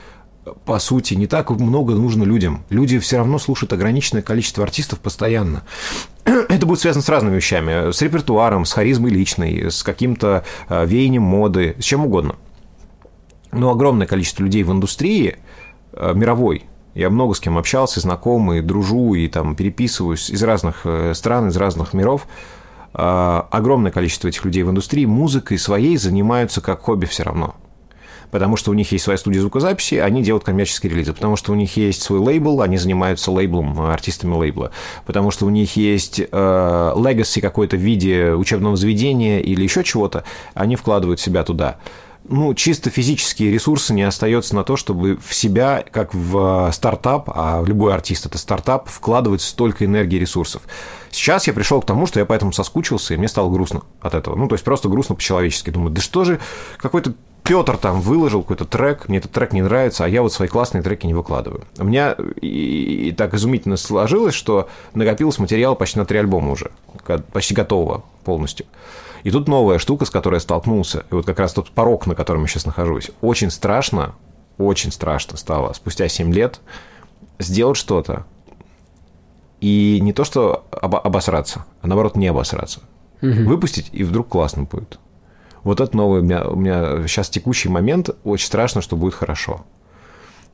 по сути, не так много нужно людям. Люди все равно слушают ограниченное количество артистов постоянно. Это будет связано с разными вещами. С репертуаром, с харизмой личной, с каким-то э, веянием моды, с чем угодно. Но огромное количество людей в индустрии э, мировой, я много с кем общался, знаком, и дружу, и там переписываюсь из разных э, стран, из разных миров. Огромное количество этих людей в индустрии музыкой своей занимаются как хобби все равно. Потому что у них есть своя студия звукозаписи, они делают коммерческие релизы, потому что у них есть свой лейбл, они занимаются лейблом, э, артистами лейбла, потому что у них есть э, какой-то в виде учебного заведения или еще чего-то, они вкладывают себя туда ну, чисто физические ресурсы не остается на то, чтобы в себя, как в стартап, а любой артист это стартап, вкладывать столько энергии и ресурсов. Сейчас я пришел к тому, что я поэтому соскучился, и мне стало грустно от этого. Ну, то есть просто грустно по-человечески. Думаю, да что же какой-то Петр там выложил какой-то трек, мне этот трек не нравится, а я вот свои классные треки не выкладываю. У меня и, и так изумительно сложилось, что накопилось материал почти на три альбома уже, почти готового полностью. И тут новая штука, с которой я столкнулся, и вот как раз тот порог, на котором я сейчас нахожусь. Очень страшно, очень страшно стало спустя 7 лет сделать что-то, и не то, что обосраться, а наоборот не обосраться. Угу. Выпустить, и вдруг классно будет. Вот это новый у меня, у меня сейчас текущий момент, очень страшно, что будет хорошо.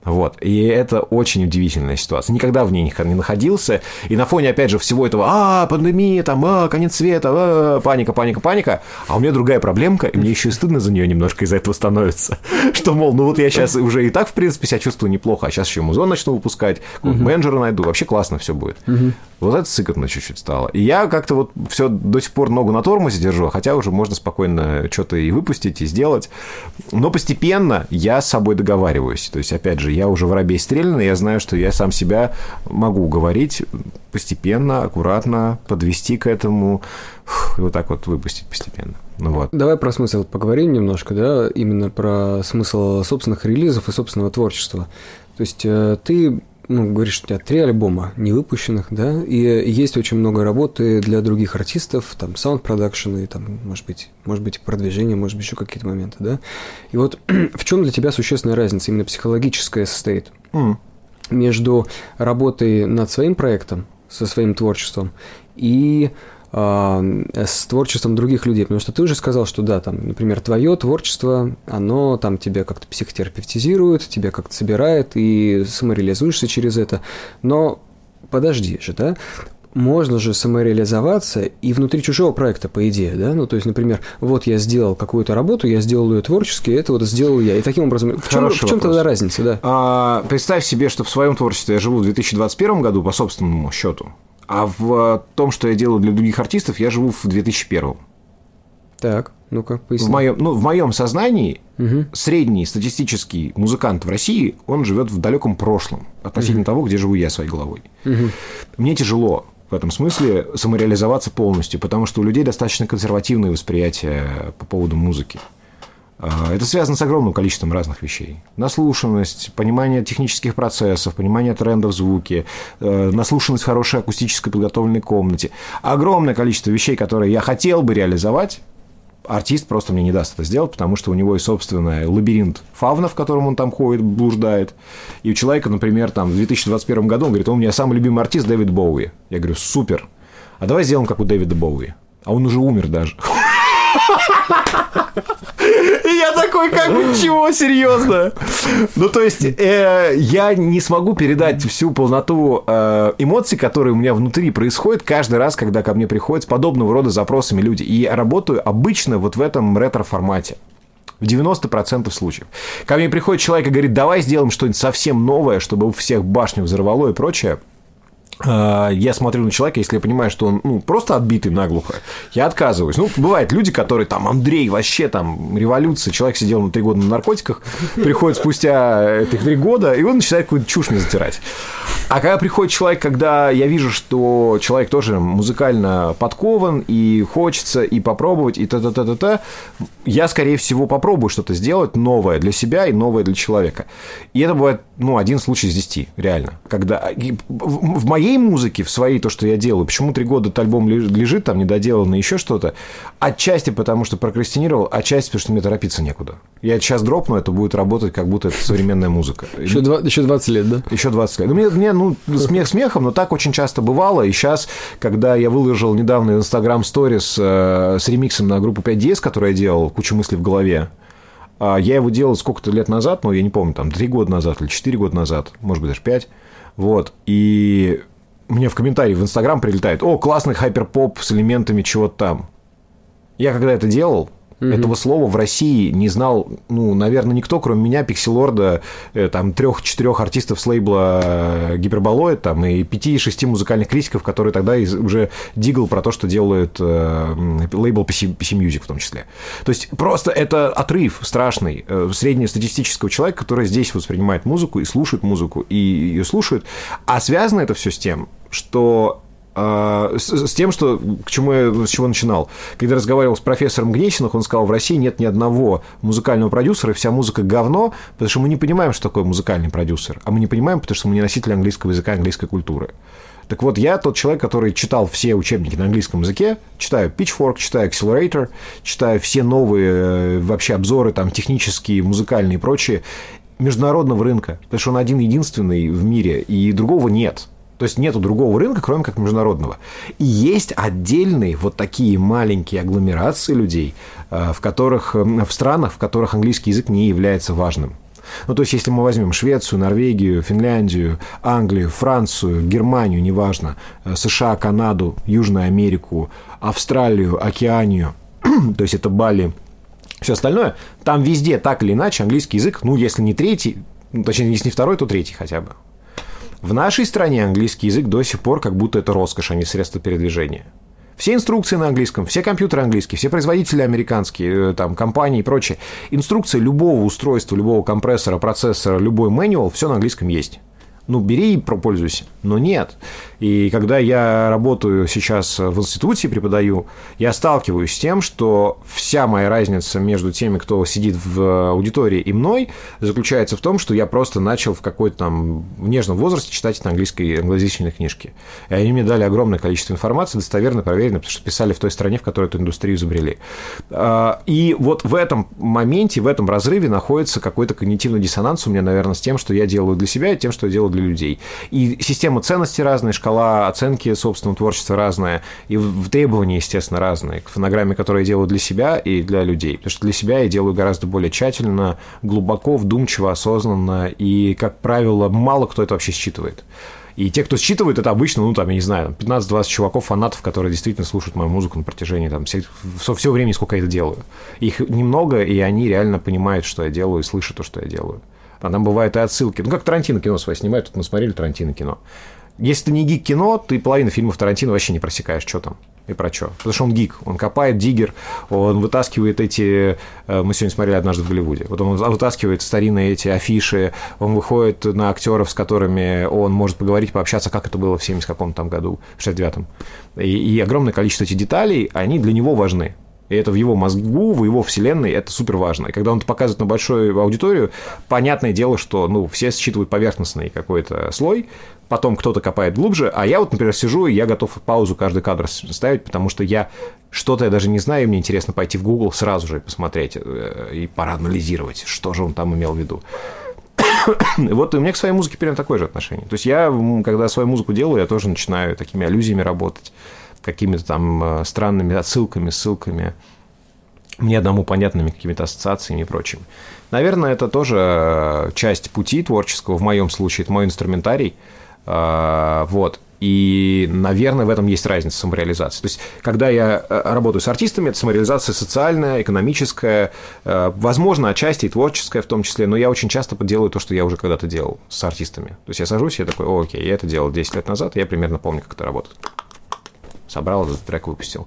Вот. И это очень удивительная ситуация. Никогда в ней не находился. И на фоне, опять же, всего этого, а, пандемия, там, а, конец света, а, паника, паника, паника. А у меня другая проблемка, и мне еще и стыдно за нее немножко из-за этого становится. Что, мол, ну вот я сейчас уже и так, в принципе, себя чувствую неплохо, а сейчас еще музон начну выпускать, менеджера найду, вообще классно все будет. Вот это сыкотно чуть-чуть стало. И я как-то вот все до сих пор ногу на тормозе держу, хотя уже можно спокойно что-то и выпустить, и сделать. Но постепенно я с собой договариваюсь. То есть, опять же, я уже воробей стрельный, я знаю, что я сам себя могу уговорить постепенно, аккуратно, подвести к этому, и вот так вот выпустить постепенно. Ну вот. Давай про смысл поговорим немножко, да, именно про смысл собственных релизов и собственного творчества. То есть э, ты ну, говоришь, у тебя три альбома не выпущенных, да, и есть очень много работы для других артистов, там, sound production и там, может быть, может быть, продвижение, может быть, еще какие-то моменты, да. И вот в чем для тебя существенная разница, именно психологическая состоит мм. между работой над своим проектом, со своим творчеством, и с творчеством других людей, потому что ты уже сказал, что да, там, например, твое творчество, оно там тебя как-то психотерапевтизирует, тебя как-то собирает и самореализуешься через это, но подожди же, да, можно же самореализоваться и внутри чужого проекта, по идее, да? Ну, то есть, например, вот я сделал какую-то работу, я сделал ее творчески, это вот сделал я. И таким образом, в чем, в чем тогда разница, да? А, представь себе, что в своем творчестве я живу в 2021 году по собственному счету. А в том, что я делаю для других артистов, я живу в 2001. Так, ну-ка, поясни. В моем, ну, в моем сознании угу. средний статистический музыкант в России, он живет в далеком прошлом относительно угу. того, где живу я своей головой. Угу. Мне тяжело в этом смысле самореализоваться полностью, потому что у людей достаточно консервативное восприятие по поводу музыки. А, это связано с огромным количеством разных вещей. Наслушанность, понимание технических процессов, понимание трендов в звуке, э, наслушанность в хорошей акустической подготовленной комнате. Огромное количество вещей, которые я хотел бы реализовать, артист просто мне не даст это сделать, потому что у него есть собственный лабиринт фавна, в котором он там ходит, блуждает. И у человека, например, там в 2021 году он говорит, у меня самый любимый артист Дэвид Боуи. Я говорю, супер. А давай сделаем, как у Дэвида Боуи. А он уже умер даже. И я такой, как бы, чего, серьезно? Ну, то есть, э, я не смогу передать всю полноту э, эмоций, которые у меня внутри происходят каждый раз, когда ко мне приходят с подобного рода запросами люди. И работаю обычно вот в этом ретро-формате. В 90% случаев. Ко мне приходит человек и говорит, давай сделаем что-нибудь совсем новое, чтобы у всех башню взорвало и прочее. А, я смотрю на человека, если я понимаю, что он ну, просто отбитый наглухо, я отказываюсь. Ну, бывают люди, которые там, Андрей, вообще там, революция, человек сидел на три года на наркотиках, приходит спустя этих три года, и он начинает какую-то чушь мне затирать. А когда приходит человек, когда я вижу, что человек тоже музыкально подкован, и хочется и попробовать, и та-та-та-та-та, я, скорее всего, попробую что-то сделать новое для себя и новое для человека. И это бывает, ну, один случай из десяти, реально. Когда в моей музыке, в своей, то, что я делаю, почему три года этот альбом лежит там недоделанный, еще что-то, отчасти потому, что прокрастинировал, отчасти потому, что мне торопиться некуда. Я сейчас дропну, это будет работать, как будто это современная музыка. Еще, два, еще 20 лет, да? Еще 20 лет. Ну, мне, мне ну, смех смехом, но так очень часто бывало. И сейчас, когда я выложил недавно Instagram сторис э, с ремиксом на группу 5DS, которую я делал, кучу мыслей в голове, я его делал сколько-то лет назад, ну, я не помню, там, 3 года назад или 4 года назад, может быть, даже 5. Вот. И мне в комментарии в Инстаграм прилетает, о, классный хайперпоп с элементами чего-то там. Я когда это делал, Угу. Этого слова в России не знал, ну, наверное, никто, кроме меня, Пикселорда, э, там, трех-четырех артистов с лейбла э, Гиперболоид, там, и пяти-шести музыкальных критиков, которые тогда уже дигл про то, что делают э, лейбл PC, PC Music в том числе. То есть просто это отрыв страшный э, среднестатистического человека, который здесь воспринимает музыку и слушает музыку, и ее слушает. А связано это все с тем, что с, с тем, что, к чему я, с чего начинал. Когда разговаривал с профессором Гнесиных, он сказал, в России нет ни одного музыкального продюсера, вся музыка говно, потому что мы не понимаем, что такое музыкальный продюсер. А мы не понимаем, потому что мы не носители английского языка, английской культуры. Так вот, я тот человек, который читал все учебники на английском языке, читаю Pitchfork, читаю Accelerator, читаю все новые э, вообще обзоры, там, технические, музыкальные и прочие, международного рынка, потому что он один единственный в мире, и другого нет. То есть нету другого рынка, кроме как международного. И есть отдельные вот такие маленькие агломерации людей, э, в которых, э, в странах, в которых английский язык не является важным. Ну, то есть, если мы возьмем Швецию, Норвегию, Финляндию, Англию, Францию, Германию, неважно, э, США, Канаду, Южную Америку, Австралию, Океанию, то есть это Бали, все остальное, там везде так или иначе английский язык, ну, если не третий, ну, точнее, если не второй, то третий хотя бы. В нашей стране английский язык до сих пор как будто это роскошь, а не средство передвижения. Все инструкции на английском, все компьютеры английские, все производители американские, э, там, компании и прочее. Инструкции любого устройства, любого компрессора, процессора, любой manual, все на английском есть ну, бери и пользуйся. Но нет. И когда я работаю сейчас в институте, преподаю, я сталкиваюсь с тем, что вся моя разница между теми, кто сидит в аудитории и мной, заключается в том, что я просто начал в какой-то там нежном возрасте читать на английской англоязычные книжки. И они мне дали огромное количество информации, достоверно проверено, потому что писали в той стране, в которой эту индустрию изобрели. А, и вот в этом моменте, в этом разрыве находится какой-то когнитивный диссонанс у меня, наверное, с тем, что я делаю для себя, и тем, что я делаю для людей. И система ценностей разная, шкала оценки собственного творчества разная, и в требования, естественно, разные к фонограмме, которую я делаю для себя и для людей. Потому что для себя я делаю гораздо более тщательно, глубоко, вдумчиво, осознанно, и, как правило, мало кто это вообще считывает. И те, кто считывает, это обычно, ну, там, я не знаю, 15-20 чуваков, фанатов, которые действительно слушают мою музыку на протяжении там, все, все, все времени, сколько я это делаю. Их немного, и они реально понимают, что я делаю, и слышат то, что я делаю. А там бывают и отсылки. Ну, как Тарантино кино свои снимают, тут мы смотрели Тарантино кино. Если ты не гик кино, ты половину фильмов Тарантино вообще не просекаешь, что там и про что. Потому что он гик, он копает, диггер, он вытаскивает эти... Э, мы сегодня смотрели однажды в Голливуде. Вот он вытаскивает старинные эти афиши, он выходит на актеров, с которыми он может поговорить, пообщаться, как это было в 70 каком-то там году, в 69-м. И, и огромное количество этих деталей, они для него важны. И это в его мозгу, в его вселенной, это супер важно. И когда он это показывает на большую аудиторию, понятное дело, что ну, все считывают поверхностный какой-то слой, потом кто-то копает глубже, а я вот, например, сижу, и я готов паузу каждый кадр ставить, потому что я что-то я даже не знаю, и мне интересно пойти в Google сразу же посмотреть э, и проанализировать, что же он там имел в виду. вот у меня к своей музыке примерно такое же отношение. То есть я, когда свою музыку делаю, я тоже начинаю такими аллюзиями работать какими-то там э, странными отсылками, ссылками, мне одному понятными какими-то ассоциациями и прочим. Наверное, это тоже э, часть пути творческого, в моем случае, это мой инструментарий. Э, вот. И, наверное, в этом есть разница самореализации. То есть, когда я работаю с артистами, это самореализация социальная, экономическая, возможно, отчасти и творческая в том числе, но я очень часто делаю то, что я уже когда-то делал с артистами. То есть, я сажусь, я такой, О, окей, я это делал 10 лет назад, я примерно помню, как это работает. Собрал этот трек, выпустил.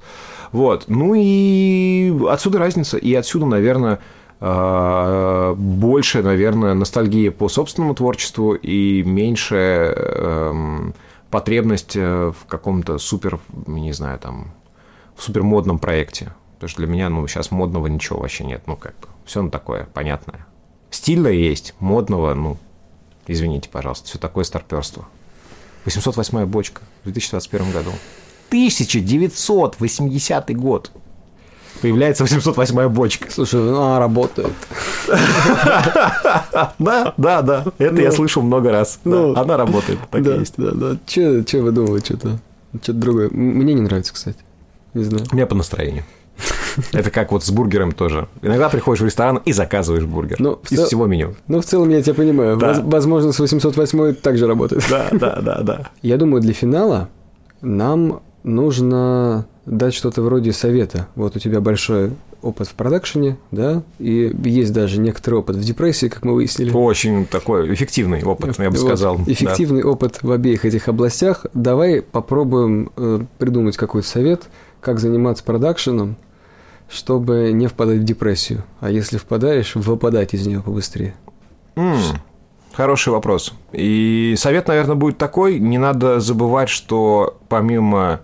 Вот. Ну и отсюда разница. И отсюда, наверное, э, больше, наверное, ностальгия по собственному творчеству и меньше эм, потребность э, в каком-то супер, не знаю, там, в супер модном проекте. Потому что для меня, ну, сейчас модного ничего вообще нет. Ну, как бы, все ну, такое понятное. Стильное есть, модного, ну, извините, пожалуйста, все такое старперство. 808 бочка в 2021 году. 1980 год появляется 808 бочка. Слушай, ну она работает. Да, да, да. Это я ну. слышал много раз. Ну. Она работает, так и есть. Да, да. Че вы думаете, что-то? Что-то другое. Мне не нравится, кстати. Не знаю. Меня по настроению. Это как вот с бургером тоже. Иногда приходишь в ресторан и заказываешь бургер ну, из цел... всего меню. Ну, в целом я тебя понимаю. Да. Возможно, с 808 также работает. Да, да, да, да. Я думаю, для финала нам нужно дать что-то вроде совета. Вот у тебя большой опыт в продакшене, да, и есть даже некоторый опыт в депрессии, как мы выяснили. Очень такой эффективный опыт, я бы вот, сказал. Эффективный да. опыт в обеих этих областях. Давай попробуем э, придумать какой-то совет, как заниматься продакшеном, чтобы не впадать в депрессию. А если впадаешь, выпадать из нее побыстрее. Mm. Хороший вопрос. И совет, наверное, будет такой. Не надо забывать, что помимо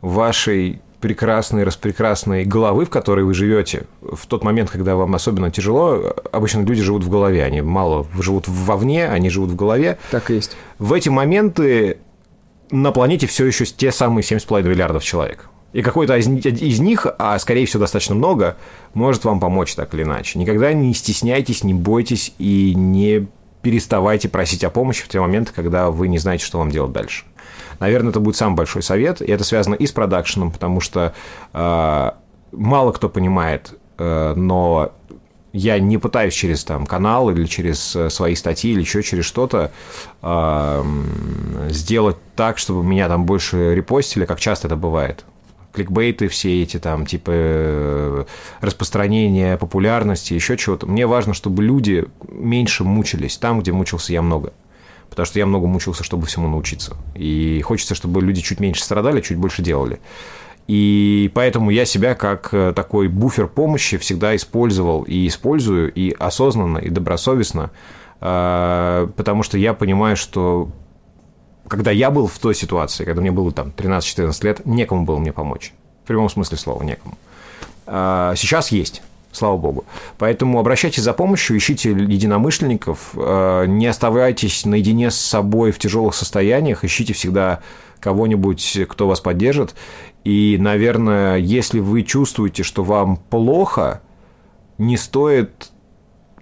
вашей прекрасной, распрекрасной головы, в которой вы живете, в тот момент, когда вам особенно тяжело, обычно люди живут в голове, они мало живут вовне, они живут в голове. Так и есть. В эти моменты на планете все еще те самые 7,5 миллиардов человек. И какой-то из, из них, а скорее всего достаточно много, может вам помочь так или иначе. Никогда не стесняйтесь, не бойтесь и не переставайте просить о помощи в те моменты, когда вы не знаете, что вам делать дальше. Наверное, это будет самый большой совет, и это связано и с продакшеном, потому что э, мало кто понимает, э, но я не пытаюсь через там канал или через э, свои статьи или еще через что-то э, сделать так, чтобы меня там больше репостили, как часто это бывает кликбейты все эти там, типа э, распространения популярности, еще чего-то. Мне важно, чтобы люди меньше мучились там, где мучился я много потому что я много мучился, чтобы всему научиться. И хочется, чтобы люди чуть меньше страдали, чуть больше делали. И поэтому я себя как э, такой буфер помощи всегда использовал и использую, и осознанно, и добросовестно, э, потому что я понимаю, что когда я был в той ситуации, когда мне было там 13-14 лет, некому было мне помочь. В прямом смысле слова, некому. А сейчас есть слава богу. Поэтому обращайтесь за помощью, ищите единомышленников, э, не оставайтесь наедине с собой в тяжелых состояниях, ищите всегда кого-нибудь, кто вас поддержит. И, наверное, если вы чувствуете, что вам плохо, не стоит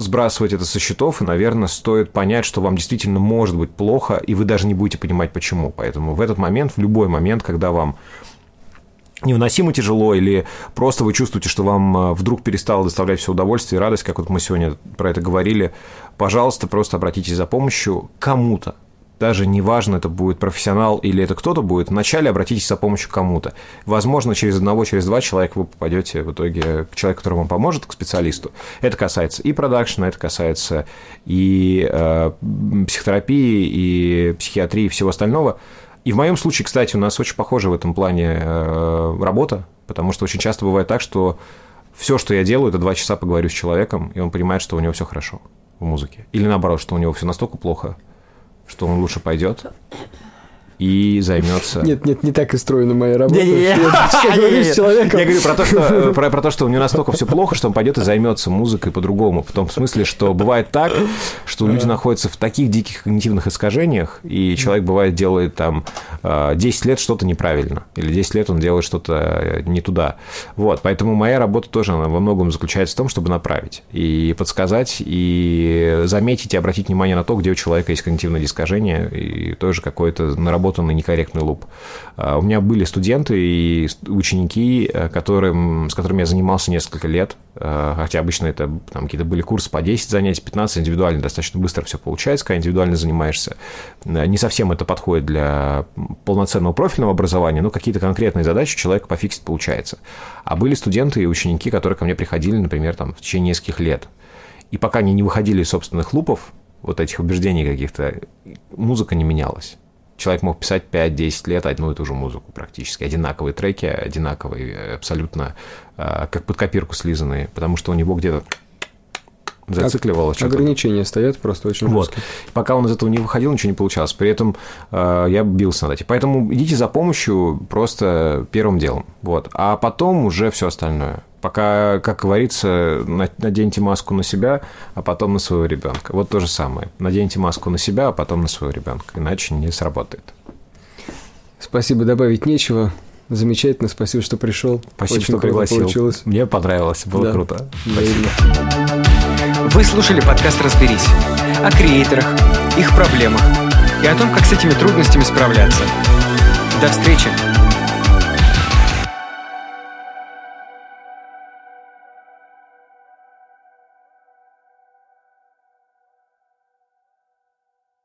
сбрасывать это со счетов, и, наверное, стоит понять, что вам действительно может быть плохо, и вы даже не будете понимать, почему. Поэтому в этот момент, в любой момент, когда вам невыносимо тяжело, или просто вы чувствуете, что вам э, вдруг перестало доставлять все удовольствие и радость, как вот мы сегодня про это говорили, пожалуйста, просто обратитесь за помощью кому-то. Даже неважно, это будет профессионал или это кто-то будет, вначале обратитесь за помощью кому-то. Возможно, через одного, через два человека вы попадете в итоге к человеку, который вам поможет, к специалисту. Это касается и продакшена, это касается и э, психотерапии, и психиатрии, и всего остального – и в моем случае, кстати, у нас очень похожа в этом плане э, работа, потому что очень часто бывает так, что все, что я делаю, это два часа поговорю с человеком, и он понимает, что у него все хорошо в музыке. Или наоборот, что у него все настолько плохо, что он лучше пойдет и займется... Нет, нет, не так и строена моя работа. Я говорю с человеком. Я говорю про то, что, про, про то, что у него настолько все плохо, что он пойдет и займется музыкой по-другому. В том смысле, что бывает так, что люди находятся в таких диких когнитивных искажениях, и человек, бывает, делает там 10 лет что-то неправильно, или 10 лет он делает что-то э, не туда. Вот, поэтому моя работа тоже она во многом заключается в том, чтобы направить и подсказать, и заметить, и обратить внимание на то, где у человека есть когнитивное искажение, и тоже какое-то наработанное проработанный некорректный луп. А, у меня были студенты и ученики, э, которым, с которыми я занимался несколько лет, э, хотя обычно это там, какие-то были курсы по 10 занятий, 15, индивидуально достаточно быстро все получается, когда индивидуально занимаешься. Не совсем это подходит для полноценного профильного образования, но какие-то конкретные задачи человек пофиксить получается. А были студенты и ученики, которые ко мне приходили, например, там, в течение нескольких лет. И пока они не выходили из собственных лупов, вот этих убеждений каких-то, музыка не менялась. Человек мог писать 5-10 лет одну и ту же музыку практически. Одинаковые треки, одинаковые, абсолютно а, как под копирку слизанные, потому что у него где-то зацикливалось. Что ограничения стоят просто очень Вот. Жесткие. Пока он из этого не выходил, ничего не получалось. При этом э, я бился над этим. Поэтому идите за помощью просто первым делом. Вот. А потом уже все остальное. Пока, как говорится, наденьте маску на себя, а потом на своего ребенка. Вот то же самое. Наденьте маску на себя, а потом на своего ребенка. Иначе не сработает. Спасибо, добавить нечего. Замечательно, спасибо, что пришел. Спасибо, Очень что пригласил. Получилось. Мне понравилось, было да. круто. Спасибо. Вы слушали подкаст «Разберись» о креаторах, их проблемах и о том, как с этими трудностями справляться. До встречи!